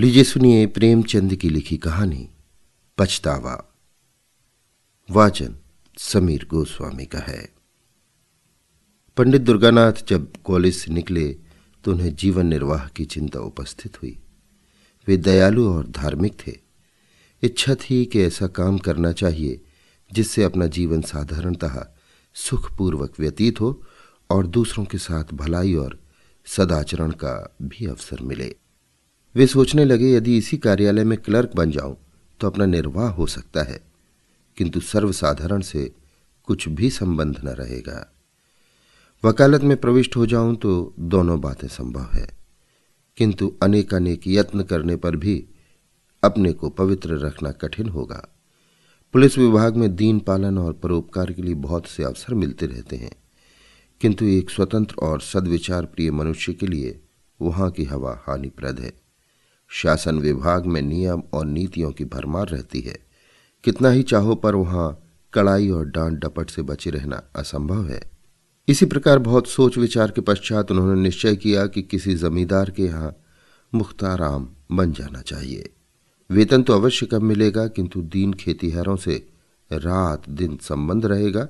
लीजिए सुनिए प्रेमचंद की लिखी कहानी, पछतावा। वाचन समीर गोस्वामी का है। पंडित दुर्गानाथ जब कॉलेज से निकले तो उन्हें जीवन निर्वाह की चिंता उपस्थित हुई। वे दयालु और धार्मिक थे। इच्छा थी कि ऐसा काम करना चाहिए, जिससे अपना जीवन साधारणतः सुखपूर्वक व्यतीत हो और दूसरों के साथ भलाई और सदाचरण का भी अवसर मिले। वे सोचने लगे, यदि इसी कार्यालय में क्लर्क बन जाऊँ तो अपना निर्वाह हो सकता है, किंतु सर्वसाधारण से कुछ भी संबंध न रहेगा। वकालत में प्रविष्ट हो जाऊँ तो दोनों बातें संभव है, किंतु अनेक अनेक यत्न करने पर भी अपने को पवित्र रखना कठिन होगा। पुलिस विभाग में दीन पालन और परोपकार के लिए बहुत से अवसर मिलते रहते हैं, किंतु एक स्वतंत्र और सदविचार प्रिय मनुष्य के लिए वहाँ की हवा हानिप्रद है। शासन विभाग में नियम और नीतियों की भरमार रहती है। कितना ही चाहो पर वहाँ कड़ाई और डांट डपट से बचे रहना असंभव है। इसी प्रकार बहुत सोच विचार के पश्चात उन्होंने निश्चय किया कि किसी जमींदार के यहाँ मुख्ताराम बन जाना चाहिए। वेतन तो अवश्य कम मिलेगा, किंतु दीन खेतीहरों से रात दिन संबंध रहेगा।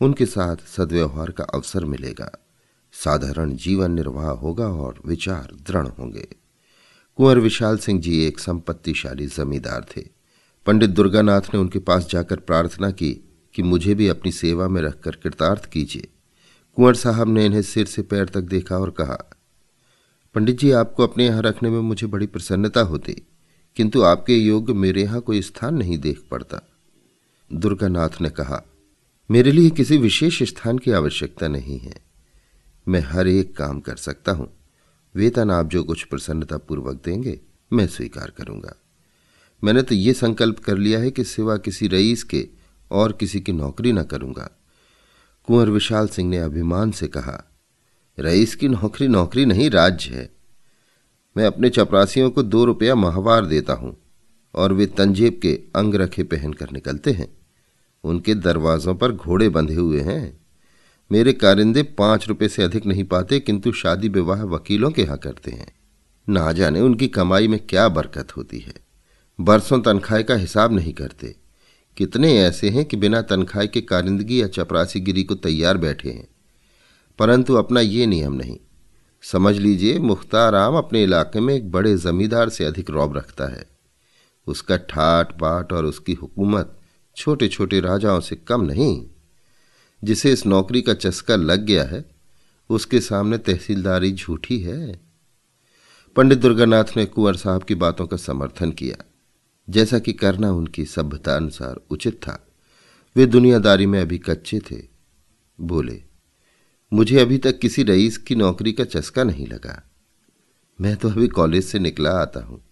उनके साथ सदव्यवहार का अवसर मिलेगा। साधारण जीवन निर्वाह होगा और विचार दृढ़ होंगे। कुंवर विशाल सिंह जी एक संपत्तिशाली जमींदार थे। पंडित दुर्गानाथ ने उनके पास जाकर प्रार्थना की कि मुझे भी अपनी सेवा में रखकर कृतार्थ कीजिए। कुंवर साहब ने इन्हें सिर से पैर तक देखा और कहा, पंडित जी, आपको अपने यहाँ रखने में मुझे बड़ी प्रसन्नता होती, किंतु आपके योग्य मेरे यहाँ कोई स्थान नहीं देख पड़ता। दुर्गानाथ ने कहा, मेरे लिए किसी विशेष स्थान की आवश्यकता नहीं है। मैं हर एक काम कर सकता हूँ। वेतन आप जो कुछ प्रसन्नता पूर्वक देंगे, मैं स्वीकार करूँगा। मैंने तो ये संकल्प कर लिया है कि सिवा किसी रईस के और किसी की नौकरी न करूँगा। कुंवर विशाल सिंह ने अभिमान से कहा, रईस की नौकरी नौकरी नहीं, राज्य है। मैं अपने चपरासियों को दो रुपया माहवार देता हूँ और वे तंजेब के अंग रखे पहनकर निकलते हैं। उनके दरवाजों पर घोड़े बंधे हुए हैं। मेरे कारिंदे पाँच रुपए से अधिक नहीं पाते, किंतु शादी विवाह वकीलों के यहाँ करते हैं। ना जाने उनकी कमाई में क्या बरकत होती है। बरसों तनख्वाह का हिसाब नहीं करते। कितने ऐसे हैं कि बिना तनख्वाह के कारिंदगी या चपरासी गिरी को तैयार बैठे हैं। परंतु अपना ये नियम नहीं। समझ लीजिए, मुख्तार आम अपने इलाके में एक बड़े जमींदार से अधिक रौब रखता है। उसका ठाट बाट और उसकी हुकूमत छोटे छोटे राजाओं से कम नहीं। जिसे इस नौकरी का चस्का लग गया है, उसके सामने तहसीलदारी झूठी है। पंडित दुर्गानाथ ने कुंवर साहब की बातों का समर्थन किया। जैसा कि करना उनकी सभ्यता अनुसार उचित था। वे दुनियादारी में अभी कच्चे थे। बोले, मुझे अभी तक किसी रईस की नौकरी का चस्का नहीं लगा। मैं तो अभी कॉलेज से निकला आता हूँ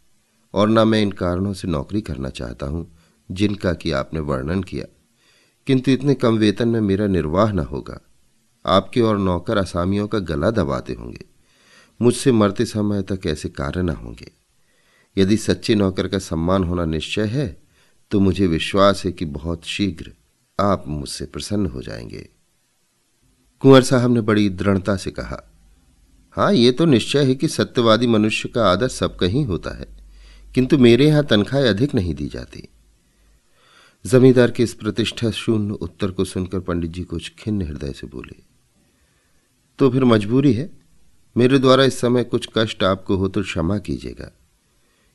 और ना मैं इन कारणों से नौकरी करना चाहता हूँ जिनका कि आपने वर्णन किया। किंतु इतने कम वेतन में मेरा निर्वाह न होगा। आपके और नौकर असामियों का गला दबाते होंगे। मुझसे मरते समय तक ऐसे कार्य न होंगे। यदि सच्चे नौकर का सम्मान होना निश्चय है तो मुझे विश्वास है कि बहुत शीघ्र आप मुझसे प्रसन्न हो जाएँगे। कुंवर साहब ने बड़ी दृढ़ता से कहा हाँ ये तो निश्चय है कि सत्यवादी मनुष्य का आदर सबका ही होता है, किंतु मेरे यहाँ तनख्वाह अधिक नहीं दी जाती। जमींदार के इस प्रतिष्ठा शून्य उत्तर को सुनकर पंडित जी कुछ खिन्न हृदय से बोले तो फिर मजबूरी है? मेरे द्वारा इस समय कुछ कष्ट आपको हो तो क्षमा कीजिएगा।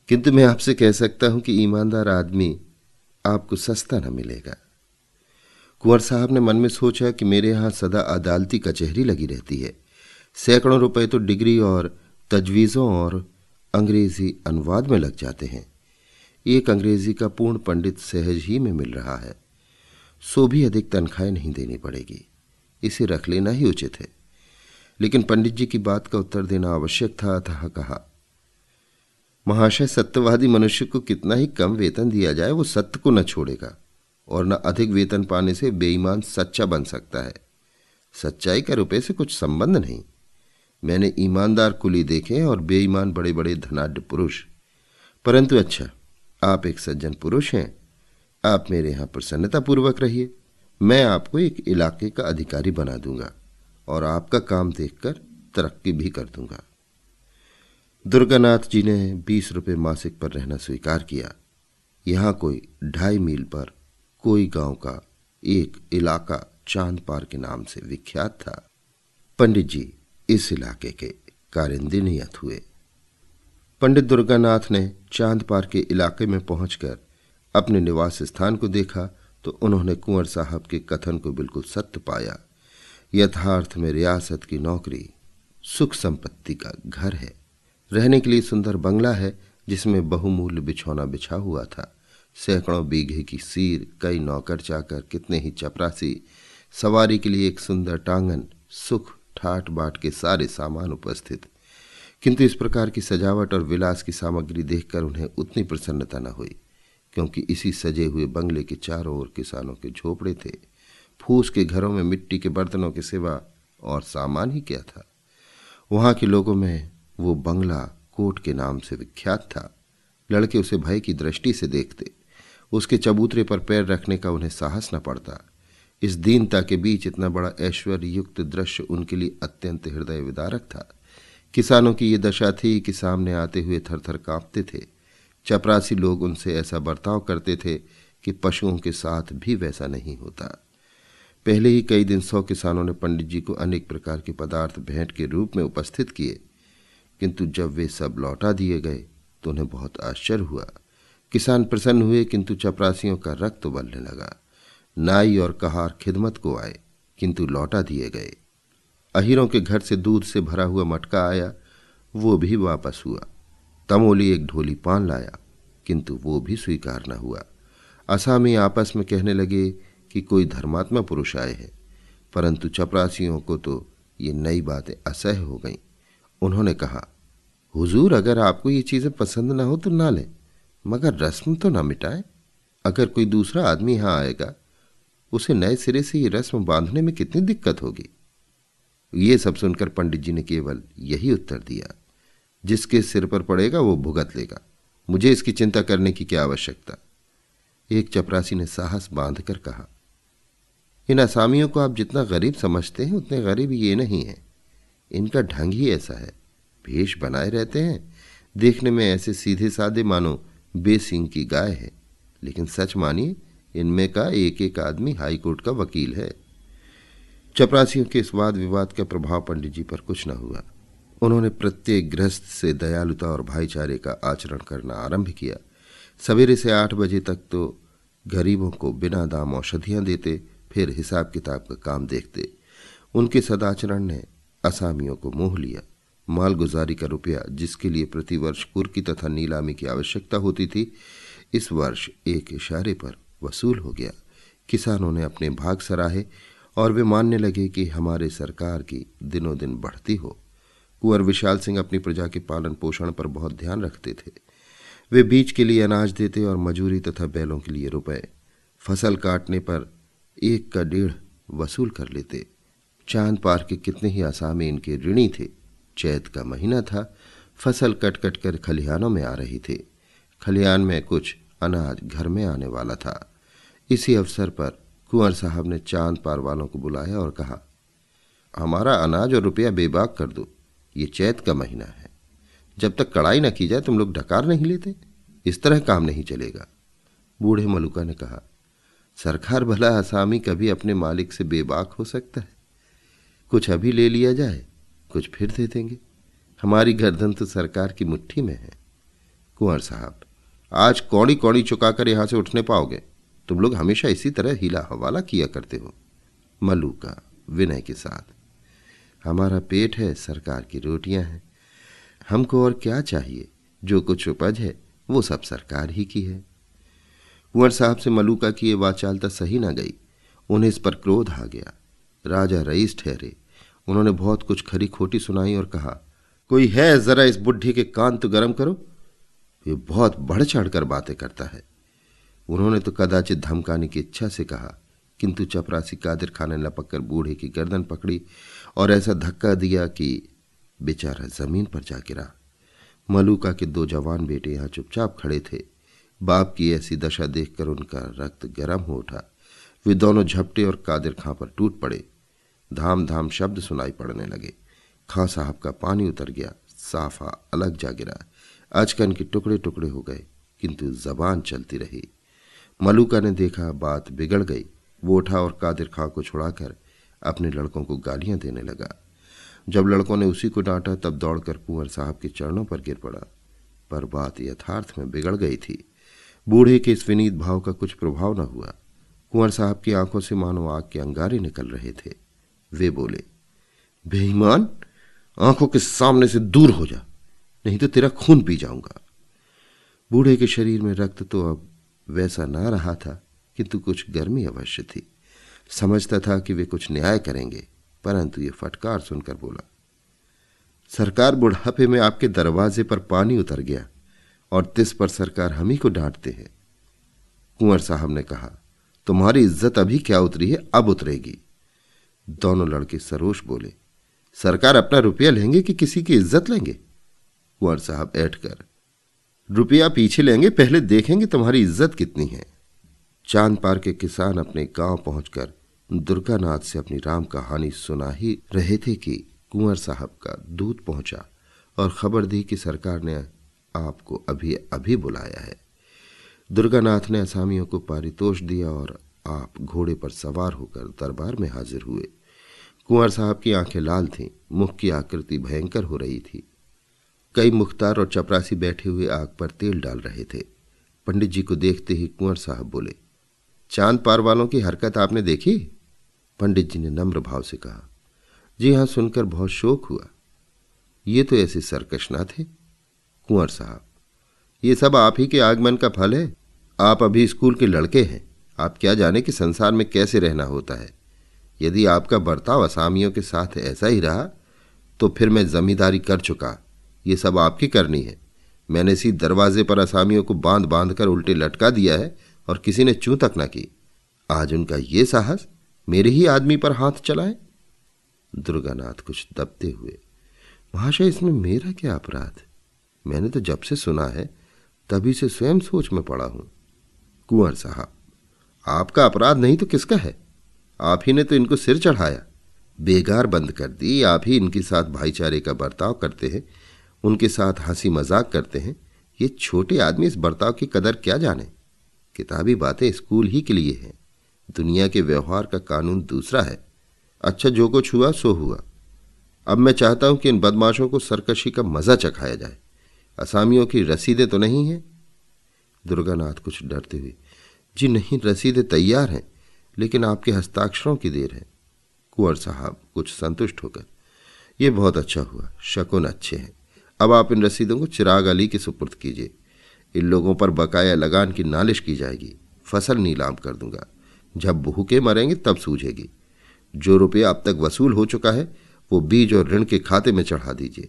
किंतु मैं आपसे कह सकता हूँ कि ईमानदार आदमी आपको सस्ता न मिलेगा। कुंवर साहब ने मन में सोचा कि मेरे यहाँ सदा अदालती कचहरी लगी रहती है। सैकड़ों रुपए तो डिग्री और तजवीज़ों और अंग्रेज़ी अनुवाद में लग जाते हैं। एक अंग्रेज़ी का पूर्ण पंडित सहज ही में मिल रहा है। सो भी अधिक तनख्वाहें नहीं देनी पड़ेगी। इसे रख लेना ही उचित है। लेकिन पंडित जी की बात का उत्तर देना आवश्यक था, अतः कहा, महाशय, सत्यवादी मनुष्य को कितना ही कम वेतन दिया जाए, वो सत्य को न छोड़ेगा, और न अधिक वेतन पाने से बेईमान सच्चा बन सकता है। सच्चाई का रुपये से कुछ संबंध नहीं। मैंने ईमानदार कुली देखे और बेईमान बड़े बड़े धनाढ़ पुरुष। परंतु अच्छा आप एक सज्जन पुरुष हैं। आप मेरे यहाँ प्रसन्नतापूर्वक रहिए। मैं आपको एक इलाके का अधिकारी बना दूँगा और आपका काम देखकर तरक्की भी कर दूँगा। दुर्गानाथ जी ने बीस रुपये मासिक पर रहना स्वीकार किया। यहाँ कोई ढाई मील पर कोई गाँव का एक इलाका चाँद पार के नाम से विख्यात था। पंडित जी, इस इलाके के कारिंदे नियत हुए। पंडित दुर्गानाथ ने चाँद पार के इलाके में पहुंचकर अपने निवास स्थान को देखा तो उन्होंने कुंवर साहब के कथन को बिल्कुल सत्य पाया। यथार्थ में रियासत की नौकरी, सुख संपत्ति का घर है। रहने के लिए सुंदर बंगला है, जिसमें बहुमूल्य बिछौना बिछा हुआ था। सैकड़ों बीघे की सीर, कई नौकर चाकर, कितने ही चपरासी। सवारी के लिए एक सुंदर टांगन, सुख ठाट बाट के सारे सामान उपस्थित। किंतु इस प्रकार की सजावट और विलास की सामग्री देखकर उन्हें उतनी प्रसन्नता न हुई, क्योंकि इसी सजे हुए बंगले के चारों ओर किसानों के झोपड़े थे। फूस के घरों में मिट्टी के बर्तनों के सिवा और सामान ही क्या था? वहाँ के लोगों में वो बंगला कोट के नाम से विख्यात था। लड़के उसे भय की दृष्टि से देखते। उसके चबूतरे पर पैर रखने का उन्हें साहस न पड़ता। इस दीनता के बीच इतना बड़ा ऐश्वर्य युक्त दृश्य उनके लिए अत्यंत हृदय विदारक था। किसानों की ये दशा थी कि सामने आते हुए थर थर कांपते थे। चपरासी लोग उनसे ऐसा बर्ताव करते थे कि पशुओं के साथ भी वैसा नहीं होता। पहले ही कई दिन सौ किसानों ने पंडित जी को अनेक प्रकार के पदार्थ भेंट के रूप में उपस्थित किए। किंतु जब वे सब लौटा दिए गए तो उन्हें बहुत आश्चर्य हुआ। किसान प्रसन्न हुए, किंतु चपरासियों का रक्त उबलने लगा। नाई और कहार खिदमत को आए, किंतु लौटा दिए गए। अहिरों के घर से दूध से भरा हुआ मटका आया, वो भी वापस हुआ। तमोली एक ढोली पान लाया, किंतु वो भी स्वीकार न हुआ। असामी आपस में कहने लगे कि कोई धर्मात्मा पुरुष आए हैं, परंतु चपरासियों को तो ये नई बातें असह्य हो गईं। उन्होंने कहा, हुजूर, अगर आपको ये चीज़ें पसंद ना हो तो ना लें, मगर रस्म तो ना मिटाएँ। अगर कोई दूसरा आदमी यहाँ आएगा, उसे नए सिरे से ये रस्म बांधने में कितनी दिक्कत होगी? ये सब सुनकर पंडित जी ने केवल यही उत्तर दिया, जिसके सिर पर पड़ेगा वो भुगत लेगा। मुझे इसकी चिंता करने की क्या आवश्यकता? एक चपरासी ने साहस बांधकर कहा, इन असामियों को आप जितना गरीब समझते हैं, उतने गरीब ये नहीं है। इनका ढंग ही ऐसा है। भेष बनाए रहते हैं। देखने में ऐसे सीधे साधे मानो बेसिंग की गाय है। लेकिन सच मानिए, इनमें का एक एक आदमी हाईकोर्ट का वकील है। चपरासियों के इस वाद विवाद का प्रभाव पंडित जी पर कुछ न हुआ। उन्होंने प्रत्येक गृहस्थ से दयालुता और भाईचारे का आचरण करना आरंभ किया। सवेरे से आठ बजे तक तो गरीबों को बिना दाम औषधियाँ देते, फिर हिसाब किताब का काम देखते। उनके सदाचरण ने असामियों को मोह लिया। मालगुजारी का रुपया जिसके लिए प्रतिवर्ष कुर्की तथा नीलामी की आवश्यकता होती थी, इस वर्ष एक इशारे पर वसूल हो गया। किसानों ने अपने भाग सराहे और वे मानने लगे कि हमारे सरकार की दिनों दिन बढ़ती हो। कुंवर विशाल सिंह अपनी प्रजा के पालन पोषण पर बहुत ध्यान रखते थे। वे बीज के लिए अनाज देते और मजूरी तथा बैलों के लिए रुपए, फ़सल काटने पर एक का डेढ़ वसूल कर लेते। चाँद पार के कितने ही आसामी इनके ऋणी थे। चैत का महीना था। फ़सल कट कट कर खलिहानों में आ रही थी। खलिहान में कुछ अनाज घर में आने वाला था। इसी अवसर पर कुंवर साहब ने चाँद पार वालों को बुलाया और कहा, हमारा अनाज और रुपया बेबाक कर दो। ये चैत का महीना है। जब तक कड़ाई न की जाए, तुम लोग ढकार नहीं लेते। इस तरह काम नहीं चलेगा। बूढ़े मलुका ने कहा, सरकार भला आसामी कभी अपने मालिक से बेबाक हो सकता है। कुछ अभी ले लिया जाए, कुछ फिर दे देंगे। हमारी गर्दन तो सरकार की मुट्ठी में है। कुंवर साहब, आज कौड़ी कौड़ी चुकाकर यहाँ से उठने पाओगे? तुम लोग हमेशा इसी तरह हीला हवाला किया करते हो, मल्लू का विनय के साथ। हमारा पेट है, सरकार की रोटियाँ हैं। हमको और क्या चाहिए? जो कुछ उपज है, वो सब सरकार ही की है। कुंवर साहब से मलूका की ये वाचालता सही ना गई। उन्हें इस पर क्रोध आ गया। राजा रईस ठहरे। उन्होंने बहुत कुछ खरी खोटी सुनाई और कहा, कोई है जरा इस बुढ़ी के कान तो गर्म करो। ये बहुत बढ़ चढ़ कर बातें करता है। उन्होंने तो कदाचित धमकाने की इच्छा से कहा, किंतु चपरासी कादिर खान ने लपक कर बूढ़े की गर्दन पकड़ी और ऐसा धक्का दिया कि बेचारा ज़मीन पर जा गिरा। मलूका के दो जवान बेटे यहाँ चुपचाप खड़े थे। बाप की ऐसी दशा देखकर उनका रक्त गर्म हो उठा। वे दोनों झपटे और कादिर खां पर टूट पड़े। धाम धाम शब्द सुनाई पड़ने लगे। खां साहब का पानी उतर गया। साफा अलग जा गिरा। अचकन के टुकड़े टुकड़े हो गए, किंतु जबान चलती रही। मलूका ने देखा बात बिगड़ गई। वो उठा और कादिर खां को छुड़ाकर अपने लड़कों को गालियाँ देने लगा। जब लड़कों ने उसी को डांटा, तब दौड़कर कुंवर साहब के चरणों पर गिर पड़ा। पर बात यथार्थ में बिगड़ गई थी। बूढ़े के इस विनीत भाव का कुछ प्रभाव न हुआ। कुंवर साहब की आँखों से मानो आग के अंगारे निकल रहे थे। वे बोले, बेईमान, आँखों के सामने से दूर हो जा, नहीं तो तेरा खून पी जाऊँगा। बूढ़े के शरीर में रक्त तो अब वैसा ना रहा था किंतु कुछ गर्मी अवश्य थी। समझता था कि वे कुछ न्याय करेंगे, परंतु ये फटकार सुनकर बोला, सरकार बुढ़ापे में आपके दरवाजे पर पानी उतर गया और तिस पर सरकार हम ही को डांटते हैं। कुंवर साहब ने कहा, तुम्हारी इज़्ज़त अभी क्या उतरी है? अब उतरेगी। दोनों लड़के सरोश बोले, सरकार अपना रुपया लेंगे कि किसी की इज़्ज़त लेंगे? कुंवर साहब ऐठ कर रुपया पीछे लेंगे, पहले देखेंगे तुम्हारी इज़्ज़त कितनी है। चाँद पार के किसान अपने गाँव पहुंचकर दुर्गानाथ से अपनी राम कहानी सुना ही रहे थे कि कुंवर साहब का दूत पहुँचा और खबर दी कि सरकार ने आपको अभी अभी बुलाया है। दुर्गानाथ ने असामियों को पारितोष दिया और आप घोड़े पर सवार होकर दरबार में हाजिर हुए। कुंवर साहब की आँखें लाल थीं, मुख की आकृति भयंकर हो रही थी। कई मुख्तार और चपरासी बैठे हुए आग पर तेल डाल रहे थे। पंडित जी को देखते ही कुंवर साहब बोले, चाँद पार वालों की हरकत आपने देखी? पंडित जी ने नम्र भाव से कहा, जी हाँ, सुनकर बहुत शोक हुआ। ये तो ऐसे सरकश ना थे। कुंवर साहब, ये सब आप ही के आगमन का फल है। आप अभी स्कूल के लड़के हैं। आप क्या जाने कि संसार में कैसे रहना होता है? यदि आपका बर्ताव असामियों के साथ ऐसा ही रहा तो फिर मैं जमींदारी कर चुका। ये सब आपकी करनी है। मैंने इसी दरवाजे पर असामियों को बाँध बाँध कर उल्टे लटका दिया है और किसी ने चू तक न की। आज उनका ये साहस मेरे ही आदमी पर हाथ चलाए। दुर्गानाथ कुछ दबते हुए, महाशय, इसमें मेरा क्या अपराध? मैंने तो जब से सुना है, तभी से स्वयं सोच में पड़ा हूँ। कुंवर साहब, आपका अपराध नहीं तो किसका है? आप ही ने तो इनको सिर चढ़ाया। बेगार बंद कर दी, आप ही इनके साथ भाईचारे का बर्ताव करते हैं। उनके साथ हँसी मज़ाक करते हैं, ये छोटे आदमी इस बर्ताव की कदर क्या जाने? किताबी बातें स्कूल ही के लिए हैं। दुनिया के व्यवहार का कानून दूसरा है। अच्छा जो कुछ हुआ, सो हुआ। अब मैं चाहता हूँ कि इन बदमाशों को सरकशी का मज़ा चखाया जाए। असामियों की रसीदें तो नहीं हैं? दुर्गानाथ कुछ डरते हुए, जी नहीं, रसीदें तैयार हैं, लेकिन आपके हस्ताक्षरों की देर है। कुंवर साहब कुछ संतुष्ट होकर यह बहुत अच्छा हुआ, शकुन अच्छे हैं। अब आप इन रसीदों को चिराग अली के सुपुर्द कीजिए। इन लोगों पर बकाया लगान की नालिश की जाएगी। फ़सल नीलाम कर दूँगा। जब भूखे मरेंगे, तब सूझेगी। जो रुपया अब तक वसूल हो चुका है, वो बीज और ऋण के खाते में चढ़ा दीजिए।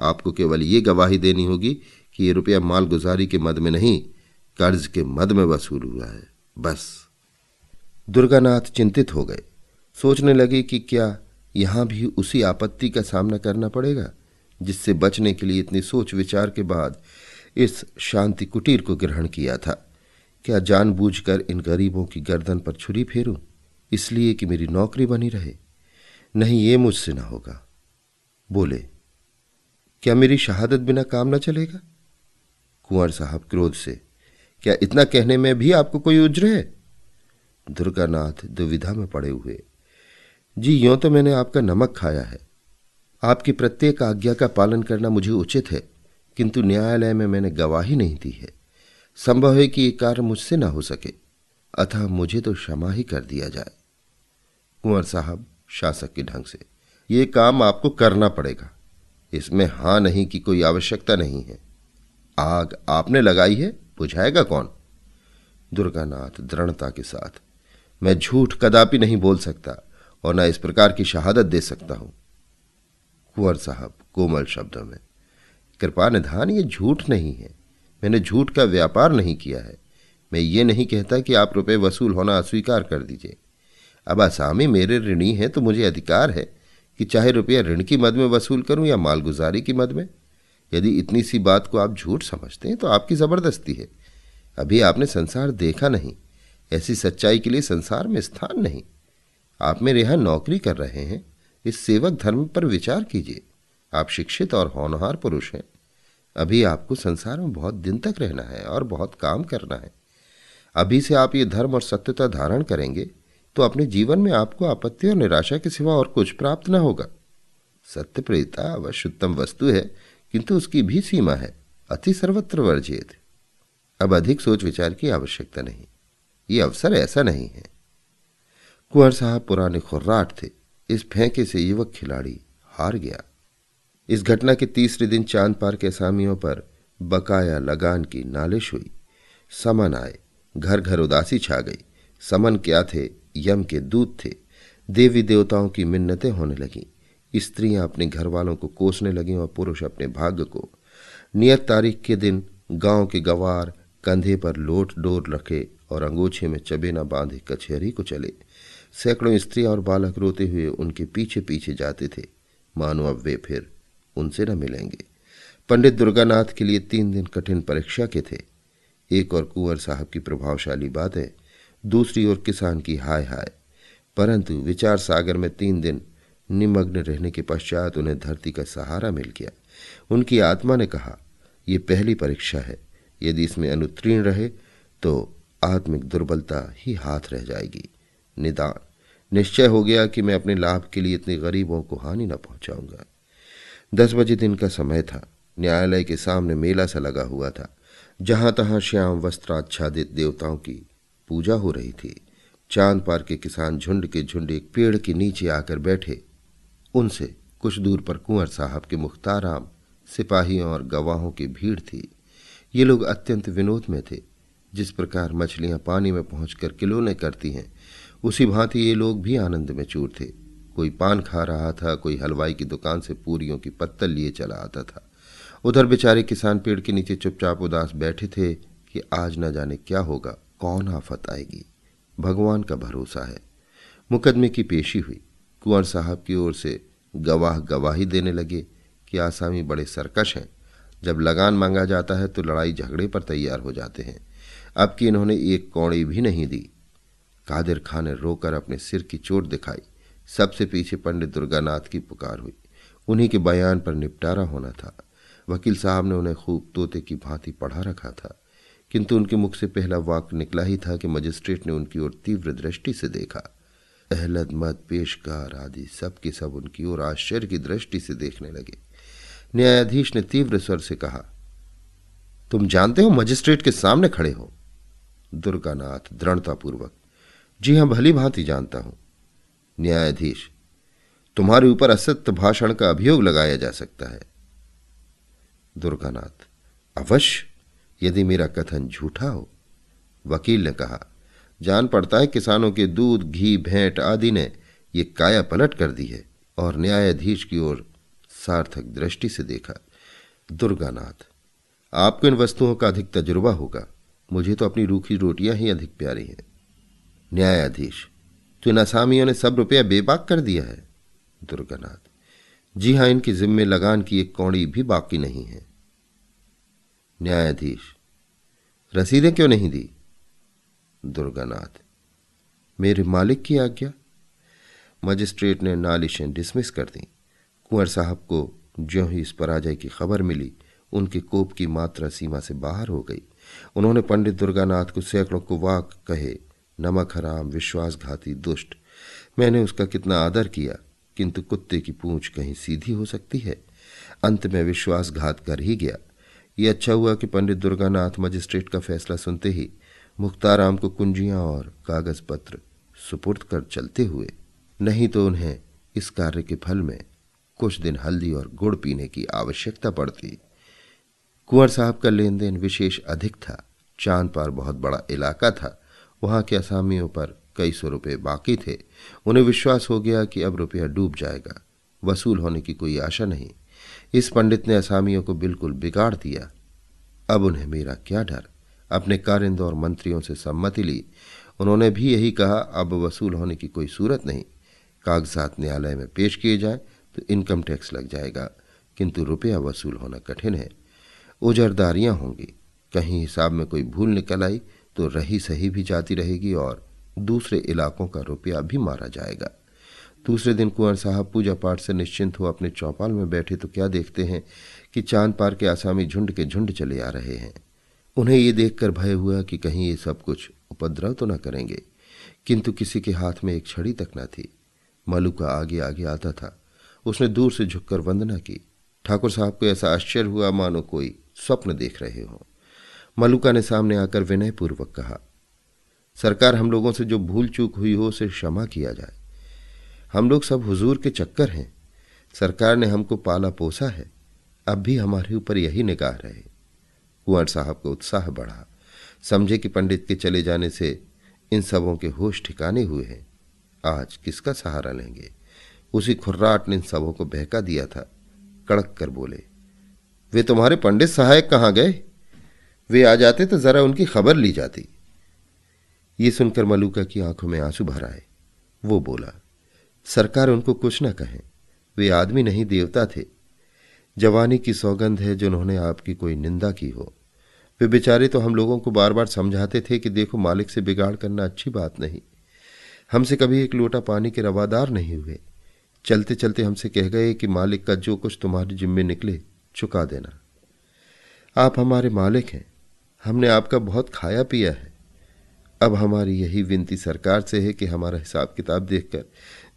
आपको केवल ये गवाही देनी होगी कि ये रुपया मालगुजारी के मद में नहीं, कर्ज के मद में वसूल हुआ है। बस। दुर्गानाथ चिंतित हो गए। सोचने लगे कि क्या यहाँ भी उसी आपत्ति का सामना करना पड़ेगा? जिससे बचने के लिए इतनी सोच विचार के बाद इस शांति कुटीर को ग्रहण किया था। क्या जानबूझकर इन गरीबों की गर्दन पर छुरी फेरूं? इसलिए कि मेरी नौकरी बनी रहे। नहीं, ये मुझसे ना होगा। बोले, क्या मेरी शहादत बिना काम न चलेगा? कुंवर साहब क्रोध से, क्या इतना कहने में भी आपको कोई उज्र है? दुर्गानाथ दुविधा में पड़े हुए, जी, यों तो मैंने आपका नमक खाया है। आपकी प्रत्येक आज्ञा का पालन करना मुझे उचित है, किंतु न्यायालय में मैंने गवाही नहीं दी है। संभव है कि ये कार्य मुझसे ना हो सके, अतः मुझे तो क्षमा ही कर दिया जाए। कुंवर साहब शासक के ढंग से, ये काम आपको करना पड़ेगा। इसमें हाँ नहीं की कोई आवश्यकता नहीं है। आग आपने लगाई है, बुझाएगा कौन? दुर्गानाथ दृढ़ता के साथ, मैं झूठ कदापि नहीं बोल सकता और न इस प्रकार की शहादत दे सकता हूँ। कुंवर साहब कोमल शब्दों में, कृपा निधान, ये झूठ नहीं है। मैंने झूठ का व्यापार नहीं किया है। मैं ये नहीं कहता कि आप रुपए वसूल होना अस्वीकार कर दीजिए। अब आसामी मेरे ऋणी हैं तो मुझे अधिकार है कि चाहे रुपया ऋण की मद में वसूल करूँ या मालगुजारी की मद में। यदि इतनी सी बात को आप झूठ समझते हैं तो आपकी ज़बरदस्ती है। अभी आपने संसार देखा नहीं। ऐसी सच्चाई के लिए संसार में स्थान नहीं। आप मेरे यहाँ नौकरी कर रहे हैं। इस सेवक धर्म पर विचार कीजिए। आप शिक्षित और होनहार पुरुष हैं। अभी आपको संसार में बहुत दिन तक रहना है और बहुत काम करना है। अभी से आप ये धर्म और सत्यता धारण करेंगे तो अपने जीवन में आपको आपत्ति और निराशा के सिवा और कुछ प्राप्त न होगा। सत्य प्रेता अवश्य उत्तम वस्तु है, किंतु उसकी भी सीमा है। अति सर्वत्र वर्जित। अब अधिक सोच विचार की आवश्यकता नहीं। ये अवसर ऐसा नहीं है। कुंवर साहब पुराने खुर्राट थे। इस फेंके से युवक खिलाड़ी हार गया। इस घटना के तीसरे दिन चाँद पार के असामियों पर बकाया लगान की नालिश हुई। समन आए घर घर उदासी छा गई। समन क्या थे? यम के दूत थे। देवी देवताओं की मिन्नतें होने लगीं। स्त्रियाँ अपने घर वालों को कोसने लगीं और पुरुष अपने भाग्य को। नियत तारीख के दिन गाँव के गवार कंधे पर लोट डोर रखे और अंगोछे में चबेना बांधे कचहरी को चले। सैकड़ों स्त्री और बालक रोते हुए उनके पीछे पीछे जाते थे। मानो अब वे फिर उनसे न मिलेंगे। पंडित दुर्गानाथ के लिए तीन दिन कठिन परीक्षा के थे। एक और कुंवर साहब की प्रभावशाली बातें, दूसरी ओर किसान की हाय हाय। परंतु विचार सागर में तीन दिन निमग्न रहने के पश्चात उन्हें धरती का सहारा मिल गया। उनकी आत्मा ने कहा यह पहली परीक्षा है। यदि इसमें अनुत्तीर्ण रहे तो आत्मिक दुर्बलता ही हाथ रह जाएगी। निदान। निश्चय हो गया कि मैं अपने लाभ के लिए इतने गरीबों को हानि न पहुंचाऊँगा। दस बजे दिन का समय था। न्यायालय के सामने मेला सा लगा हुआ था, जहाँ तहां श्याम वस्त्राच्छादित देवताओं की पूजा हो रही थी। चाँद पार के किसान झुंड के झुंड एक पेड़ के नीचे आकर बैठे। उनसे कुछ दूर पर कुंवर साहब के मुख्ताराम सिपाहियों और गवाहों की भीड़ थी। ये लोग अत्यंत विनोद में थे, जिस प्रकार मछलियाँ पानी में पहुंचकर किलोने करती हैं उसी भांति ये लोग भी आनंद में चूर थे। कोई पान खा रहा था, कोई हलवाई की दुकान से पूरियों की पत्तल लिए चला आता था। उधर बेचारे किसान पेड़ के नीचे चुपचाप उदास बैठे थे कि आज न जाने क्या होगा, कौन आफत आएगी। भगवान का भरोसा है। मुकदमे की पेशी हुई। कुंवर साहब की ओर से गवाह गवाही देने लगे कि आसामी बड़े सरकश हैं। जब लगान मांगा जाता है तो लड़ाई झगड़े पर तैयार हो जाते हैं। अब कि इन्होंने एक कौड़ी भी नहीं दी। कादिर खान ने रोकर अपने सिर की चोट दिखाई। सबसे पीछे पंडित दुर्गानाथ की पुकार हुई। उन्हीं के बयान पर निपटारा होना था। वकील साहब ने उन्हें खूब तोते की भांति पढ़ा रखा था। किंतु उनके मुख से पहला वाक निकला ही था कि मजिस्ट्रेट ने उनकी ओर तीव्र दृष्टि से देखा। अहलद मत पेशकार आदि सब के सब उनकी ओर आश्चर्य की दृष्टि से देखने लगे। न्यायाधीश ने तीव्र स्वर से कहा, तुम जानते हो मजिस्ट्रेट के सामने खड़े हो? दुर्गानाथ दृढ़तापूर्वक जी हाँ, भली भांति जानता हूँ। न्यायाधीश, तुम्हारे ऊपर असत्य भाषण का अभियोग लगाया जा सकता है। दुर्गानाथ, अवश्य, यदि मेरा कथन झूठा हो। वकील ने कहा, जान पड़ता है किसानों के दूध, घी, भेंट आदि ने ये काया पलट कर दी है, और न्यायाधीश की ओर सार्थक दृष्टि से देखा। दुर्गानाथ, आपको इन वस्तुओं का अधिक तजुर्बा होगा। मुझे तो अपनी रूखी रोटियाँ ही अधिक प्यारी हैं। न्यायाधीश तो इन असामियों ने सब रुपया बेबाक कर दिया है। दुर्गानाथ, जी हाँ, इनकी जिम्मे लगान की एक कौड़ी भी बाकी नहीं है। न्यायाधीश, रसीदें क्यों नहीं दी? दुर्गानाथ, मेरे मालिक की आज्ञा? मजिस्ट्रेट ने नालिशें डिसमिस कर दी। कुंवर साहब को ज्यों ही इस पराजय की खबर मिली, उनके कोप की मात्रा सीमा से बाहर हो गई। उन्होंने पंडित दुर्गानाथ को सैकड़ों को वाक कहे नमक हराम, विश्वासघाती, दुष्ट। मैंने उसका कितना आदर किया, किंतु कुत्ते की पूंछ कहीं सीधी हो सकती है। अंत में विश्वासघात कर ही गया। ये अच्छा हुआ कि पंडित दुर्गानाथ मजिस्ट्रेट का फैसला सुनते ही मुख्ताराम को कुंजियाँ और कागज़ पत्र सुपुर्द कर चलते हुए, नहीं तो उन्हें इस कार्य के फल में कुछ दिन हल्दी और गुड़ पीने की आवश्यकता पड़ती। कुंवर साहब का लेन देन विशेष अधिक था। चाँद पार बहुत बड़ा इलाका था। वहाँ के असामियों पर कई सौ रुपये बाकी थे। उन्हें विश्वास हो गया कि अब रुपया डूब जाएगा। वसूल होने की कोई आशा नहीं। इस पंडित ने असामियों को बिल्कुल बिगाड़ दिया। अब उन्हें मेरा क्या डर? अपने कारिंद और मंत्रियों से सम्मति ली। उन्होंने भी यही कहा, अब वसूल होने की कोई सूरत नहीं। कागजात न्यायालय में पेश किए जाए तो इनकम टैक्स लग जाएगा। किंतु रुपया वसूल होना कठिन है। उजरदारियाँ होंगी। कहीं हिसाब में कोई भूल निकल आई तो रही सही भी जाती रहेगी और दूसरे इलाकों का रुपया भी मारा जाएगा। दूसरे दिन कुंवर साहब पूजा पाठ से निश्चिंत हो अपने चौपाल में बैठे तो क्या देखते हैं कि चाँद पार के आसामी झुंड के झुंड चले आ रहे हैं। उन्हें ये देखकर भय हुआ कि कहीं ये सब कुछ उपद्रव तो न करेंगे, किंतु किसी के हाथ में एक छड़ी तक न थी। मलुका आगे आगे आता था। उसने दूर से झुककर वंदना की, ठाकुर साहब को ऐसा आश्चर्य हुआ? मानो कोई स्वप्न देख रहे हो। मलुका ने सामने आकर विनयपूर्वक कहा, सरकार हम लोगों से जो भूल चूक हुई हो उसे क्षमा किया जाए। हम लोग सब हुजूर के चक्कर हैं। सरकार ने हमको पाला पोसा है। अब भी हमारे ऊपर यही निगाह रहे। कुंवर साहब का उत्साह बढ़ा। समझे कि पंडित के चले जाने से इन सबों के होश ठिकाने हुए हैं। आज किसका सहारा लेंगे? उसी खुर्राट ने इन सबों को बहका दिया था। कड़क कर बोले, वे तुम्हारे पंडित सहायक कहाँ गए? वे आ जाते तो जरा उनकी खबर ली जाती। ये सुनकर मलूका की आँखों में आँसू भर आए। वो बोला, सरकार उनको कुछ न कहें, वे आदमी नहीं, देवता थे। जवानी की सौगंध है जो उन्होंने आपकी कोई निंदा की हो। वे बेचारे तो हम लोगों को बार बार समझाते थे कि देखो, मालिक से बिगाड़ करना अच्छी बात नहीं। हमसे कभी एक लोटा पानी के रवादार नहीं हुए। चलते चलते हमसे कह गए कि मालिक का जो कुछ तुम्हारे जिम्मे निकले, चुका देना। आप हमारे मालिक हैं। हमने आपका बहुत खाया पिया है। अब हमारी यही विनती सरकार से है कि हमारा हिसाब किताब देखकर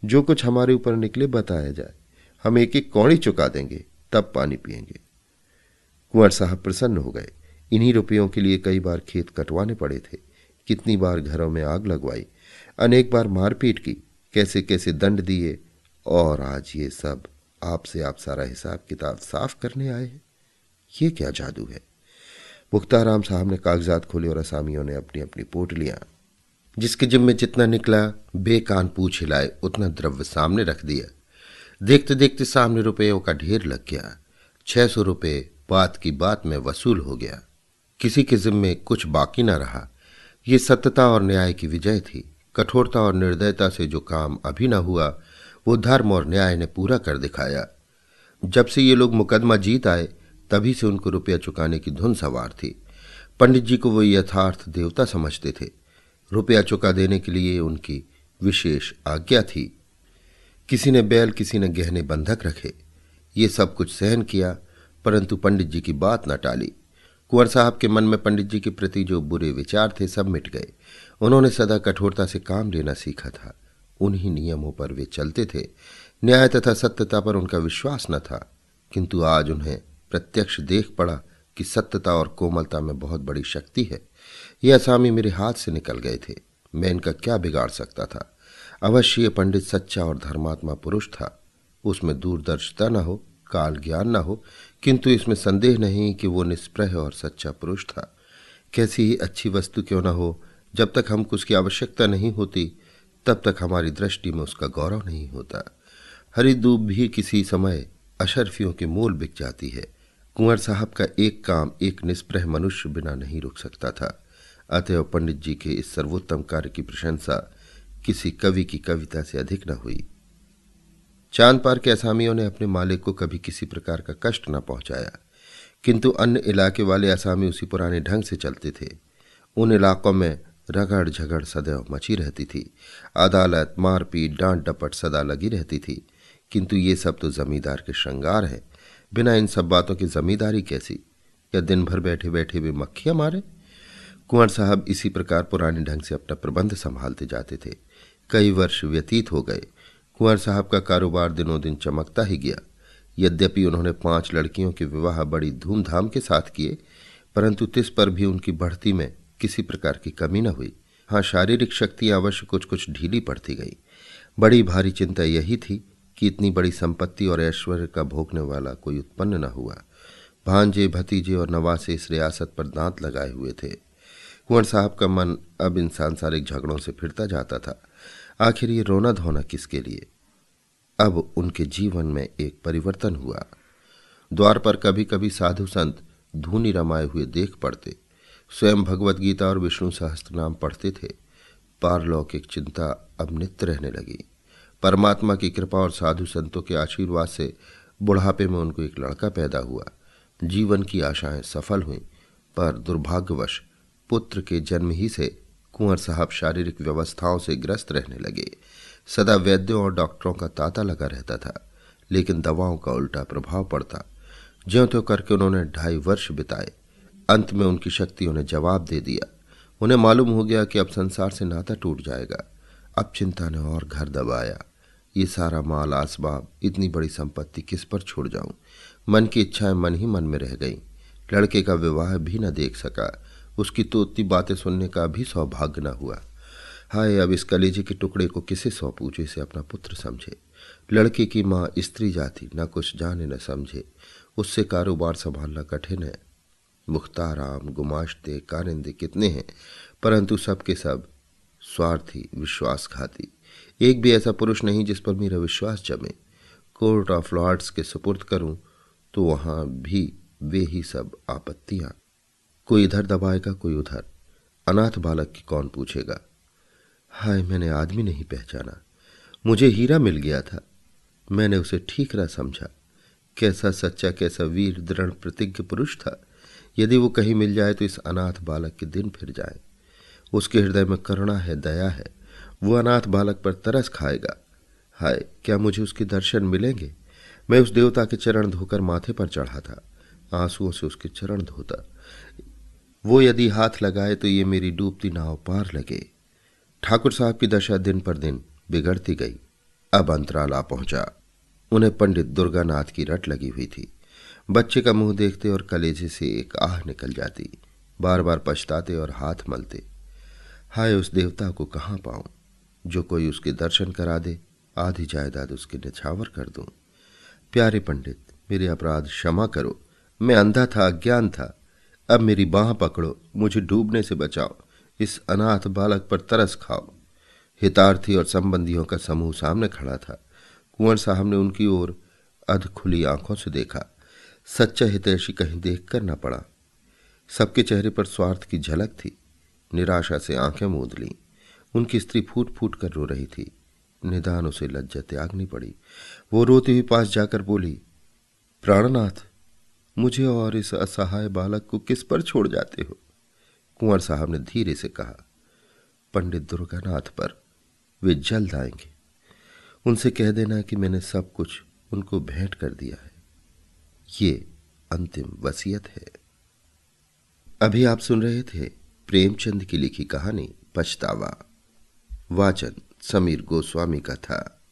जो कुछ हमारे ऊपर निकले बताया जाए। हम एक एक कौड़ी चुका देंगे, तब पानी पिएँगे कुंवर साहब प्रसन्न हो गए। इन्हीं रुपयों के लिए कई बार खेत कटवाने पड़े थे। कितनी बार घरों में आग लगवाई। अनेक बार मारपीट की। कैसे कैसे दंड दिए। और आज ये सब आपसे आप सारा हिसाब किताब साफ़ करने आए हैं। ये क्या जादू है? मुख्ताराम साहब ने कागजात खोले और असामियों ने अपनी अपनी पोटलियाँ। जिसके जिम में जितना निकला, बेकान पूछ हिलाए, उतना द्रव्य सामने रख दिया। देखते देखते सामने रुपयों का ढेर लग गया। छह सौ रुपये बात की बात में वसूल हो गया। किसी के जिम्मे कुछ बाकी न रहा। ये सत्यता और न्याय की विजय थी। कठोरता और निर्दयता से जो काम अभी न हुआ, वो धर्म और न्याय ने पूरा कर दिखाया। जब से ये लोग मुकदमा जीत आए तभी से उनको रुपया चुकाने की धुन सवार थी। पंडित जी को वो यथार्थ देवता समझते थे। रुपया चुका देने के लिए उनकी विशेष आज्ञा थी। किसी ने बैल, किसी ने गहने बंधक रखे। ये सब कुछ सहन किया, परंतु पंडित जी की बात न टाली। कुंवर साहब के मन में पंडित जी के प्रति जो बुरे विचार थे सब मिट गए। उन्होंने सदा कठोरता से काम लेना सीखा था। उन्हीं नियमों पर वे चलते थे। न्याय तथा सत्यता पर उनका विश्वास न था। किंतु आज उन्हें प्रत्यक्ष देख पड़ा कि सत्यता और कोमलता में बहुत बड़ी शक्ति है। ये असामी मेरे हाथ से निकल गए थे। मैं इनका क्या बिगाड़ सकता था? अवश्य ये पंडित सच्चा और धर्मात्मा पुरुष था। उसमें दूरदर्शिता न हो काल ज्ञान न हो, किंतु इसमें संदेह नहीं कि वो निष्प्रह और सच्चा पुरुष था। कैसी ही अच्छी वस्तु क्यों न हो, जब तक हमको उसकी आवश्यकता नहीं होती, तब तक हमारी दृष्टि में उसका गौरव नहीं होता। हरिदूब भी किसी समय अशरफियों के मूल बिक जाती है। कुंवर साहब का एक काम एक निष्प्रह मनुष्य बिना नहीं रुक सकता था। अतएव पंडित जी के इस सर्वोत्तम कार्य की प्रशंसा किसी कवि की कविता से अधिक न हुई। चाँद पार के असामियों ने अपने मालिक को कभी किसी प्रकार का कष्ट न पहुँचाया, किंतु अन्य इलाके वाले असामी उसी पुराने ढंग से चलते थे। उन इलाकों में रगड़ झगड़ सदैव मची रहती थी। अदालत, मारपीट डांट डपट सदा लगी रहती थी, किंतु ये सब तो जमींदार के श्रृंगार है। बिना इन सब बातों की जमींदारी कैसी? या दिन भर बैठे बैठे वे मक्खियाँ मारे? कुंवर साहब इसी प्रकार पुराने ढंग से अपना प्रबंध संभालते जाते थे। कई वर्ष व्यतीत हो गए। कुंवर साहब का कारोबार दिनों दिन चमकता ही गया। यद्यपि उन्होंने पाँच लड़कियों के विवाह बड़ी धूमधाम के साथ किए, परंतु तिस पर भी उनकी बढ़ती में किसी प्रकार की कमी न हुई। हाँ शारीरिक शक्ति अवश्य कुछ कुछ ढीली पड़ती गई। बड़ी भारी चिंता यही थी कि इतनी बड़ी संपत्ति और ऐश्वर्य का भोगने वाला कोई उत्पन्न न हुआ। भांजे, भतीजे और नवासे इस रियासत पर दांत लगाए हुए थे। कुंवर साहब का मन अब इन सांसारिक झगड़ों से फिरता जाता था। आखिर ये रोना धोना किसके लिए? अब उनके जीवन में एक परिवर्तन हुआ। द्वार पर कभी कभी साधु संत धूनी रमाए हुए देख पड़ते। स्वयं भगवत गीता और विष्णु सहस्त्र नाम पढ़ते थे। पारलौकिक चिंता अब नित्य रहने लगी। परमात्मा की कृपा और साधु संतों के आशीर्वाद से बुढ़ापे में उनको एक लड़का पैदा हुआ। जीवन की आशाएँ सफल हुई, पर दुर्भाग्यवश पुत्र के जन्म ही से कुंवर साहब शारीरिक व्यवस्थाओं से ग्रस्त रहने लगे। सदा वैद्यों और डॉक्टरों का तांता लगा रहता था, लेकिन दवाओं का उल्टा प्रभाव पड़ता। ज्यों त्यों करके उन्होंने ढाई वर्ष बिताए। अंत में उनकी शक्तियों ने जवाब दे दिया। उन्हें मालूम हो गया कि अब संसार से नाता टूट जाएगा। अब चिंता ने और घर दबाया। ये सारा माल आसबाब इतनी बड़ी संपत्ति किस पर छोड़ जाऊँ? मन की इच्छाएँ मन ही मन में रह गईं। लड़के का विवाह भी न देख सका। उसकी तो उतनी बातें सुनने का भी सौभाग्य न हुआ। हाय, अब इस कलेजे के टुकड़े को किसे सौंपूं जिसे अपना पुत्र समझे? लड़के की माँ स्त्री जाति, न कुछ जाने न समझे। उससे कारोबार संभालना कठिन है। मुख्ताराम गुमाश्ते, कारिंदे कितने हैं? परंतु सबके सब स्वार्थी, विश्वासघाती। एक भी ऐसा पुरुष नहीं जिस पर मेरा विश्वास जमे। कोर्ट ऑफ़ लॉर्ड्स के सुपुर्द करूँ तो वहाँ भी वे ही सब आपत्तियाँ। कोई इधर दबाएगा, कोई उधर। अनाथ बालक की कौन पूछेगा? हाय, मैंने आदमी नहीं पहचाना। मुझे हीरा मिल गया था। मैंने उसे ठीक न समझा। कैसा सच्चा, कैसा वीर, दृढ़, प्रतिज्ञ पुरुष था। यदि वो कहीं मिल जाए तो इस अनाथ बालक के दिन फिर जाए। उसके हृदय में करुणा है, दया है। वो अनाथ बालक पर तरस खाएगा। हाय, क्या मुझे उसके दर्शन मिलेंगे? मैं उस देवता के चरण धोकर माथे पर चढ़ा था। आंसुओं से उसके चरण धोता। वो यदि हाथ लगाए तो ये मेरी डूबती नाव पार लगे। ठाकुर साहब की दशा दिन पर दिन बिगड़ती गई। अब अंतराल आ पहुँचा। उन्हें पंडित दुर्गानाथ की रट लगी हुई थी। बच्चे का मुँह देखते और कलेजे से एक आह निकल जाती। बार बार पछताते और हाथ मलते। हाय उस देवता को कहाँ पाऊँ? जो कोई उसके दर्शन करा दे, आधी जायदाद उसके निछावर कर दूँ। प्यारे पंडित, मेरे अपराध क्षमा करो। मैं अंधा था, अज्ञान था। अब मेरी बाह पकड़ो, मुझे डूबने से बचाओ। इस अनाथ बालक पर तरस खाओ। हितार्थी और संबंधियों का समूह सामने खड़ा था। कुंवर साहब ने उनकी ओर अध खुली आँखों से देखा। सच्चा हितैषी कहीं देख कर न पड़ा। सबके चेहरे पर स्वार्थ की झलक थी। निराशा से आँखें मूंद लीं। उनकी स्त्री फूट फूट कर रो रही थी। निदान उसे लज्जा त्यागनी पड़ी। वो रोती हुई पास जाकर बोली, प्राणनाथ, मुझे और इस असहाय बालक को किस पर छोड़ जाते हो? कुंवर साहब ने धीरे से कहा, पंडित दुर्गानाथ पर वे जल्द आएँगे। उनसे कह देना कि मैंने सब कुछ उनको भेंट कर दिया है। ये अंतिम वसीयत है। अभी आप सुन रहे थे प्रेमचंद की लिखी कहानी पछतावा। वाचन समीर गोस्वामी का था।